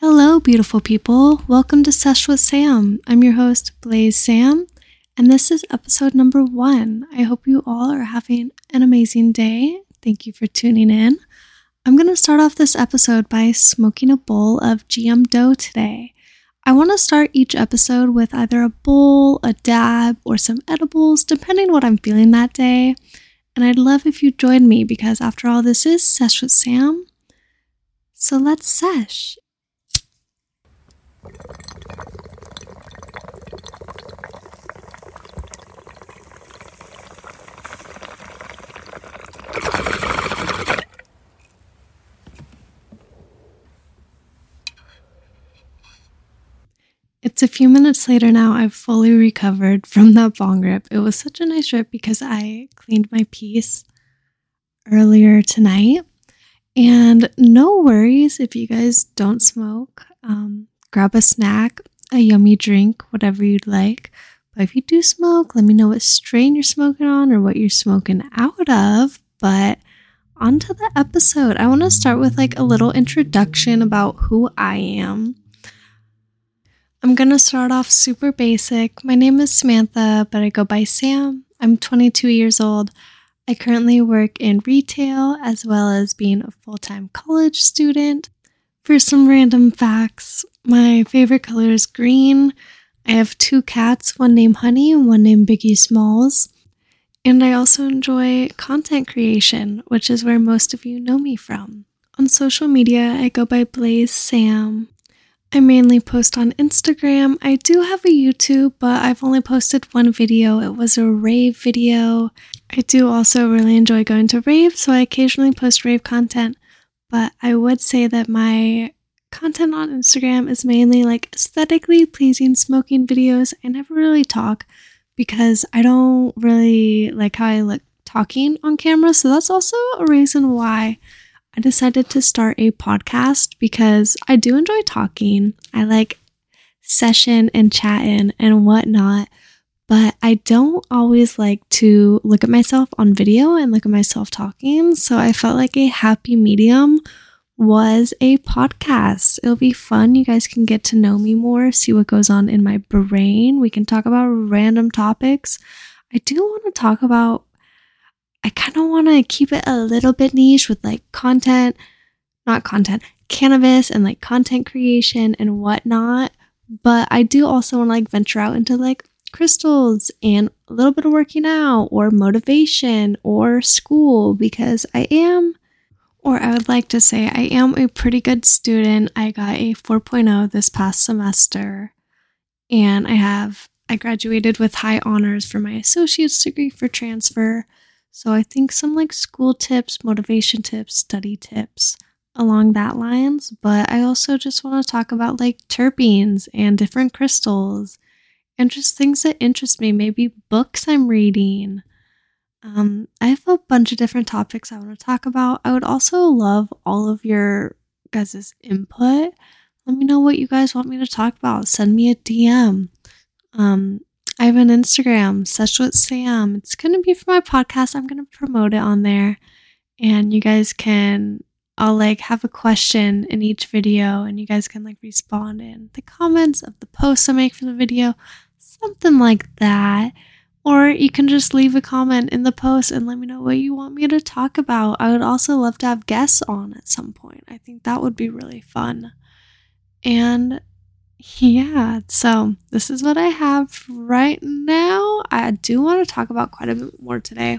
Hello, beautiful people. Welcome to Sesh with Sam. I'm your host, Blazed Sam, and this is episode number one. I hope you all are having an amazing day. Thank you for tuning in. I'm going to start off this episode by smoking a bowl of GM D'oh today. I want to start each episode with either a bowl, a dab, or some edibles, depending what I'm feeling that day. And I'd love if you join me because, after all, this is Sesh with Sam. So let's sesh. It's a few minutes later now. I've fully recovered from that bong rip. It was such a nice rip because I cleaned my piece earlier tonight. And no worries if you guys don't smoke. Um, grab a snack, a yummy drink, whatever you'd like. But if you do smoke, let me know what strain you're smoking on or what you're smoking out of. But on to the episode. I want to start with like a little introduction about who I am. I'm going to start off super basic. My name is Samantha, but I go by Sam. I'm 22 years old. I currently work in retail as well as being a full time college student. For some random facts, my favorite color is green. I have two cats, one named Honey and one named Biggie Smalls. And I also enjoy content creation, which is where most of you know me from. On social media, I go by Blazed Sam. I mainly post on Instagram. I do have a YouTube, but I've only posted one video. It was a rave video. I do also really enjoy going to rave, so I occasionally post rave content. But I would say that my content on Instagram is mainly like aesthetically pleasing smoking videos. I never really talk because I don't really like how I look talking on camera. So that's also a reason why I decided to start a podcast because I do enjoy talking. I like session and chatting and whatnot, but I don't always like to look at myself on video and look at myself talking. So I felt like a happy medium was a podcast. It'll be fun. You guys can get to know me more, see what goes on in my brain. We can talk about random topics. I do want to talk about I kind of want to keep it a little bit niche with like content, not content, cannabis and like content creation and whatnot. But I do also want to like venture out into like crystals and a little bit of working out or motivation or school because I am, or I would like to say, I am a pretty good student. I got a 4.0 this past semester and I have, I graduated with high honors for my associate's degree for transfer. So I think some like school tips, motivation tips, study tips along that lines, but I also just want to talk about like terpenes and different crystals and just things that interest me, maybe books I'm reading. Um, I have a bunch of different topics I want to talk about. I would also love all of your guys' input. Let me know what you guys want me to talk about. Send me a DM. Um, I have an Instagram, Sesh with Sam. It's going to be for my podcast. I'm going to promote it on there. And you guys can, I'll like have a question in each video and you guys can like respond in the comments of the posts I make for the video, something like that. Or you can just leave a comment in the post and let me know what you want me to talk about. I would also love to have guests on at some point. I think that would be really fun. And yeah, so this is what I have right now. I do want to talk about quite a bit more today.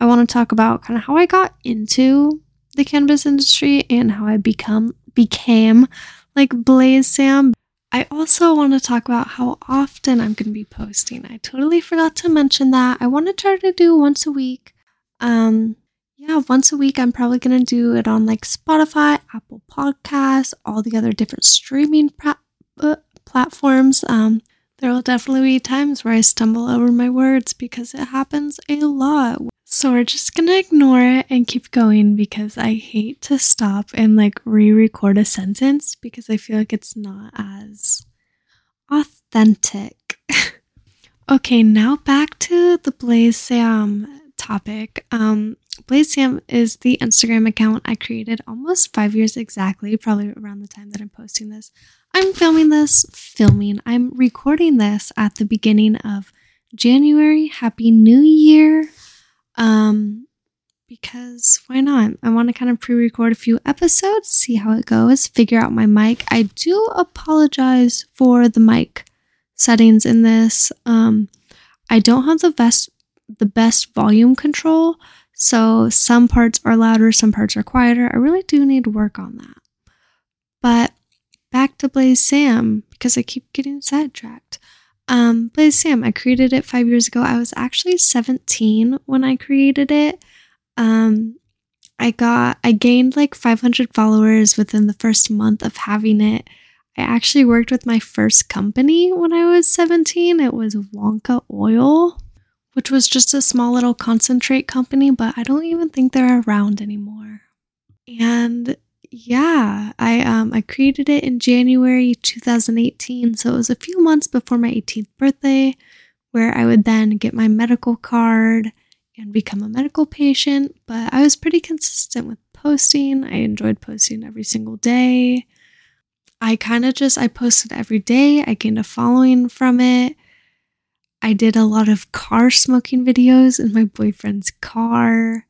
I want to talk about kind of how I got into the cannabis industry and how I become became like Blazed Sam. I also want to talk about how often I'm going to be posting. I totally forgot to mention that. I want to try to do once a week. Um yeah, once a week I'm probably going to do it on like Spotify, Apple Podcasts, all the other different streaming platforms. Um, there will definitely be times where I stumble over my words because it happens a lot. So we're just gonna ignore it and keep going because I hate to stop and like re record a sentence because I feel like it's not as authentic. okay, now back to the Blazed Sam topic. Um, Blazed Sam is the Instagram account I created almost five years exactly, probably around the time that I'm posting this. I'm filming this, filming, I'm recording this at the beginning of January. Happy New Year. Um, because why not? I want to kind of pre record a few episodes, see how it goes, figure out my mic. I do apologize for the mic settings in this. Um, I don't have the best the best volume control, so some parts are louder, some parts are quieter. I really do need to work on that. But back to Blazed Sam because I keep getting sidetracked. Um, Blazed Sam, I created it five years ago. I was actually 17 when I created it. Um, I got, I gained like 500 followers within the first month of having it. I actually worked with my first company when I was 17. It was Wonka Oil, which was just a small little concentrate company, but I don't even think they're around anymore. And yeah, I um I created it in January 2018, so it was a few months before my 18th birthday where I would then get my medical card and become a medical patient, but I was pretty consistent with posting. I enjoyed posting every single day. I kind of just I posted every day. I gained a following from it. I did a lot of car smoking videos in my boyfriend's car.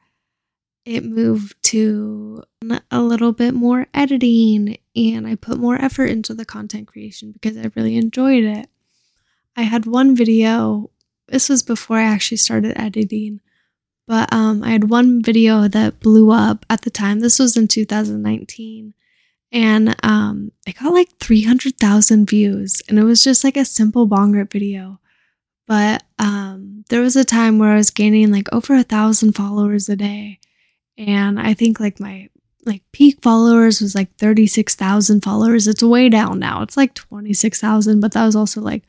It moved to a little bit more editing and I put more effort into the content creation because I really enjoyed it. I had one video, this was before I actually started editing, but um, I had one video that blew up at the time. This was in 2019. And um, it got like 300,000 views. And it was just like a simple bong rip video. But um, there was a time where I was gaining like over a thousand followers a day. And I think like my like peak followers was like 36,000 followers. It's way down now. It's like 26,000, but that was also like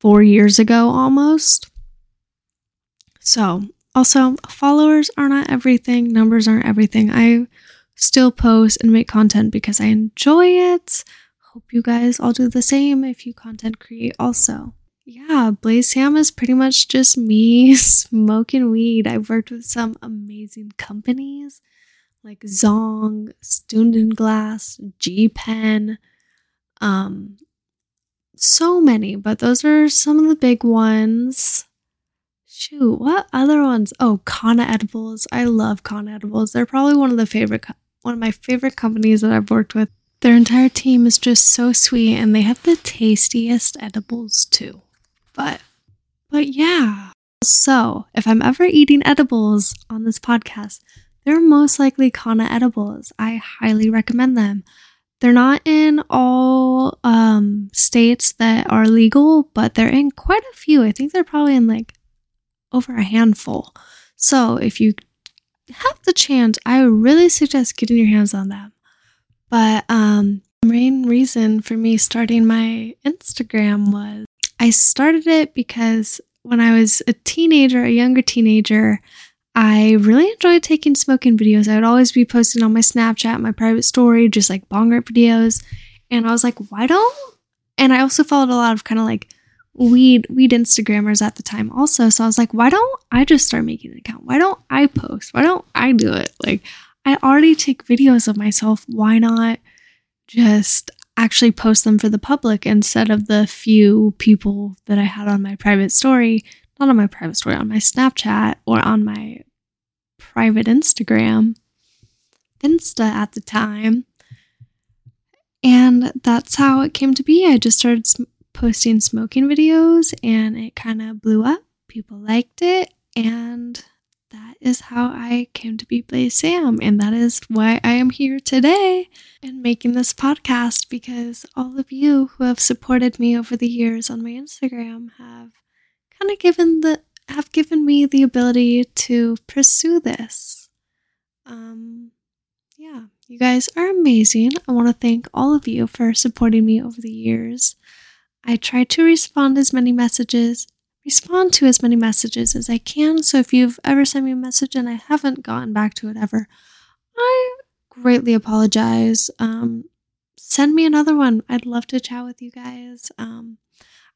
four years ago almost. So also, followers are not everything, numbers aren't everything. I still post and make content because I enjoy it. Hope you guys all do the same if you content create also. Yeah, Blazed Sam is pretty much just me smoking weed. I've worked with some amazing companies like Zong, Stundenglass, G Pen, um, so many, but those are some of the big ones. Shoot, what other ones? Oh, Kanha Edibles. I love Kanha Edibles. They're probably one of the favorite, one of my favorite companies that I've worked with. Their entire team is just so sweet, and they have the tastiest edibles too. But, but yeah. So, if I'm ever eating edibles on this podcast, they're most likely Kanha Edibles. I highly recommend them. They're not in all um, states that are legal, but they're in quite a few. I think they're probably in like over a handful. So if you have the chance, I really suggest getting your hands on them. But um, the main reason for me starting my Instagram was I started it because when I was a teenager, a younger teenager, I really enjoyed taking smoking videos. I would always be posting on my Snapchat, my private story, just like bong rip videos. And I was like, why don't? And I also followed a lot of kind of like weed weed Instagrammers at the time also. So I was like, why don't I just start making an account? Why don't I post? Why don't I do it? Like I already take videos of myself. Why not just actually post them for the public instead of the few people that I had on my private story, not on my private story, on my Snapchat or on my private Instagram, Insta at the time. And that's how it came to be. I just started posting smoking videos and it kind of blew up. People liked it. And that is how I came to be Blazed Sam. And that is why I am here today and making this podcast because all of you who have supported me over the years on my Instagram have kind of given the have given me the ability to pursue this. Um yeah, you guys are amazing. I want to thank all of you for supporting me over the years. I try to respond as many messages, respond to as many messages as I can. So if you've ever sent me a message and I haven't gotten back to it ever, I greatly apologize. Um, send me another one. I'd love to chat with you guys. Um,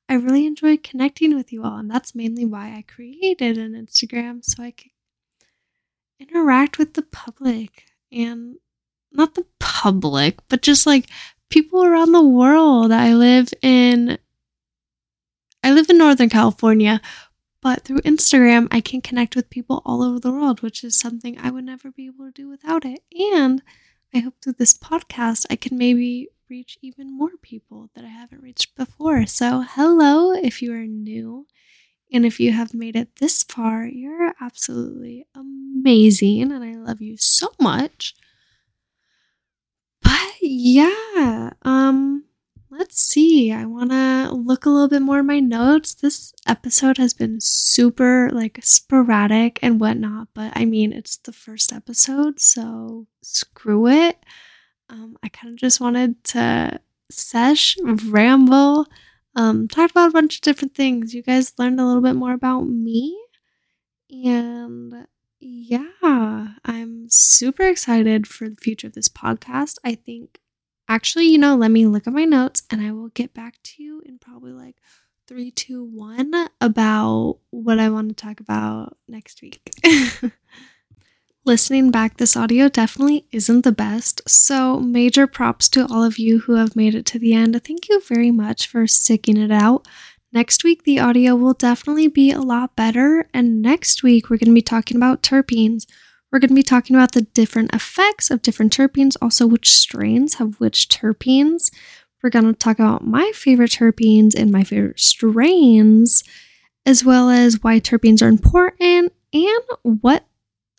I really enjoy connecting with you all, and that's mainly why I created an Instagram so I could interact with the public and not the public, but just like people around the world. I live in I live in Northern California, but through Instagram I can connect with people all over the world, which is something I would never be able to do without it. And I hope through this podcast I can maybe reach even more people that I haven't reached before. So, hello if you are new. And if you have made it this far, you're absolutely amazing and I love you so much. But yeah, um let's see. I want to look a little bit more in my notes. This episode has been super like sporadic and whatnot, but I mean, it's the first episode, so screw it. Um, I kind of just wanted to sesh, ramble, um, talk about a bunch of different things. You guys learned a little bit more about me. And yeah, I'm super excited for the future of this podcast. I think, actually, you know, let me look at my notes and I will get back to you in probably like three, two, one about what I want to talk about next week. listening back, this audio definitely isn't the best. So, major props to all of you who have made it to the end. Thank you very much for sticking it out. Next week, the audio will definitely be a lot better. And next week, we're going to be talking about terpenes. We're going to be talking about the different effects of different terpenes, also which strains have which terpenes. We're going to talk about my favorite terpenes and my favorite strains, as well as why terpenes are important and what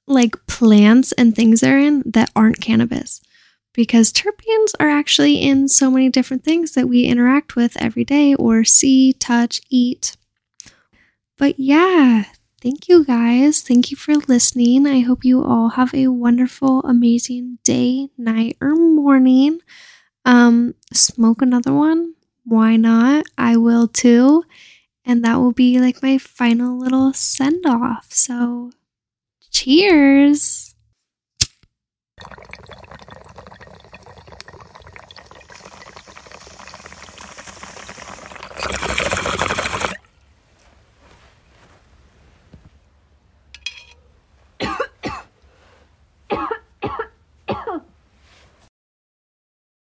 like plants and things they're in that aren't cannabis because terpenes are actually in so many different things that we interact with every day or see, touch, eat. But yeah, thank you guys. Thank you for listening. I hope you all have a wonderful, amazing day, night, or morning. Um, smoke another one. Why not? I will too. And that will be like my final little send off. So Cheers.